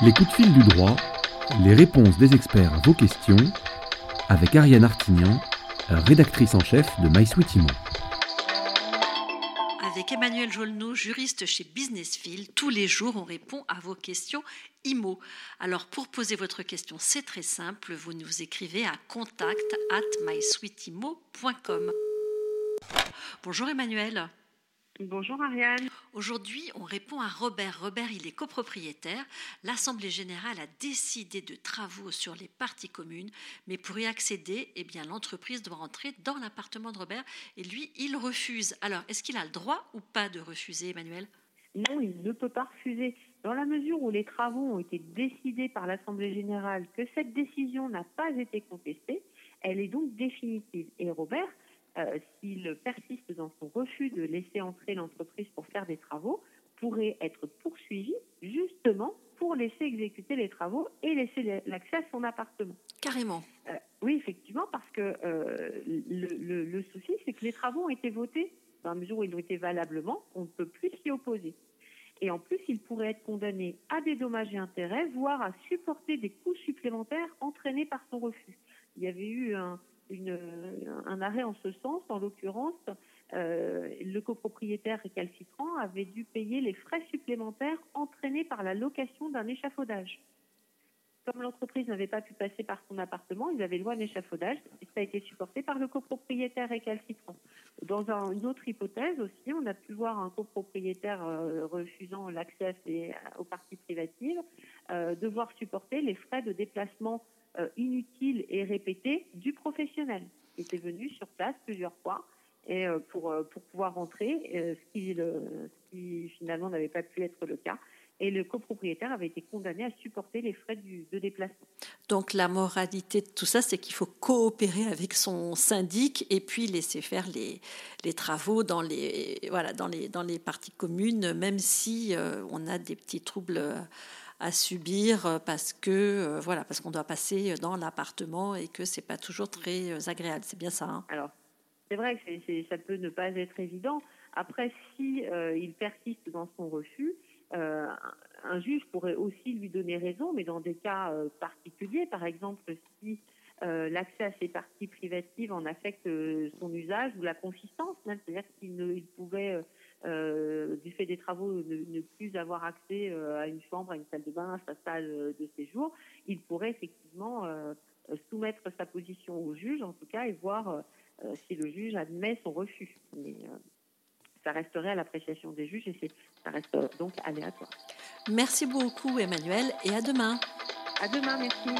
Les coups de fil du droit, les réponses des experts à vos questions, avec Ariane Artignan, rédactrice en chef de MySweetImo. Avec Emmanuel Jolneau, juriste chez Businessfield, tous les jours on répond à vos questions IMO. Alors pour poser votre question, c'est très simple, vous nous écrivez à contact at. Bonjour Emmanuel. Bonjour Ariane. Aujourd'hui, on répond à Robert. Robert, il est copropriétaire. L'Assemblée générale a décidé de travaux sur les parties communes, mais pour y accéder, eh bien, l'entreprise doit rentrer dans l'appartement de Robert et lui, il refuse. Alors, est-ce qu'il a le droit ou pas de refuser, Emmanuel? Non, il ne peut pas refuser. Dans la mesure où les travaux ont été décidés par l'Assemblée générale, que cette décision n'a pas été contestée, elle est donc définitive. Et Robert, euh, s'il persiste dans son refus de laisser entrer l'entreprise pour faire des travaux, pourrait être poursuivi justement pour laisser exécuter les travaux et laisser l'accès à son appartement. Carrément. Euh, oui, effectivement, parce que euh, le, souci, c'est que les travaux ont été votés dans la mesure où ils ont été valablement, on ne peut plus s'y opposer. Et en plus, il pourrait être condamné à des dommages et intérêts, voire à supporter des coûts supplémentaires entraînés par son refus. Il y avait eu un, un arrêt en ce sens. En l'occurrence, euh, le copropriétaire récalcitrant avait dû payer les frais supplémentaires entraînés par la location d'un échafaudage. Comme l'entreprise n'avait pas pu passer par son appartement, ils avaient loin un échafaudage et ça a été supporté par le copropriétaire récalcitrant. Dans une autre hypothèse aussi, on a pu voir un copropriétaire euh, refusant l'accès aux parties privatives euh, devoir supporter les frais de déplacement euh, inutile et répété du professionnel qui était venu sur place plusieurs fois et pour, pouvoir rentrer, ce qui finalement n'avait pas pu être le cas et le copropriétaire avait été condamné à supporter les frais du, de déplacement. Donc la moralité de tout ça, c'est qu'il faut coopérer avec son syndic et puis laisser faire les, les travaux dans les, voilà, dans, les, dans les parties communes, même si on a des petits troubles à subir euh, parce que euh, voilà parce qu'on doit passer dans l'appartement et que c'est pas toujours très euh, agréable. C'est bien ça. Hein? Alors c'est vrai que ça peut ne pas être évident. Après, si il persiste dans son refus, un juge pourrait aussi lui donner raison, mais dans des cas particuliers, par exemple si l'accès à ces parties privatives en affecte son usage ou la consistance, c'est-à-dire qu'il il pouvait euh, du fait des travaux, ne, plus avoir accès euh, à une chambre, à une salle de bain, à sa salle de séjour, il pourrait effectivement euh, soumettre sa position au juge, en tout cas, et voir si le juge admet son refus. Ça resterait à l'appréciation des juges et ça reste donc aléatoire. Merci beaucoup, Emmanuel, et à demain. À demain, merci.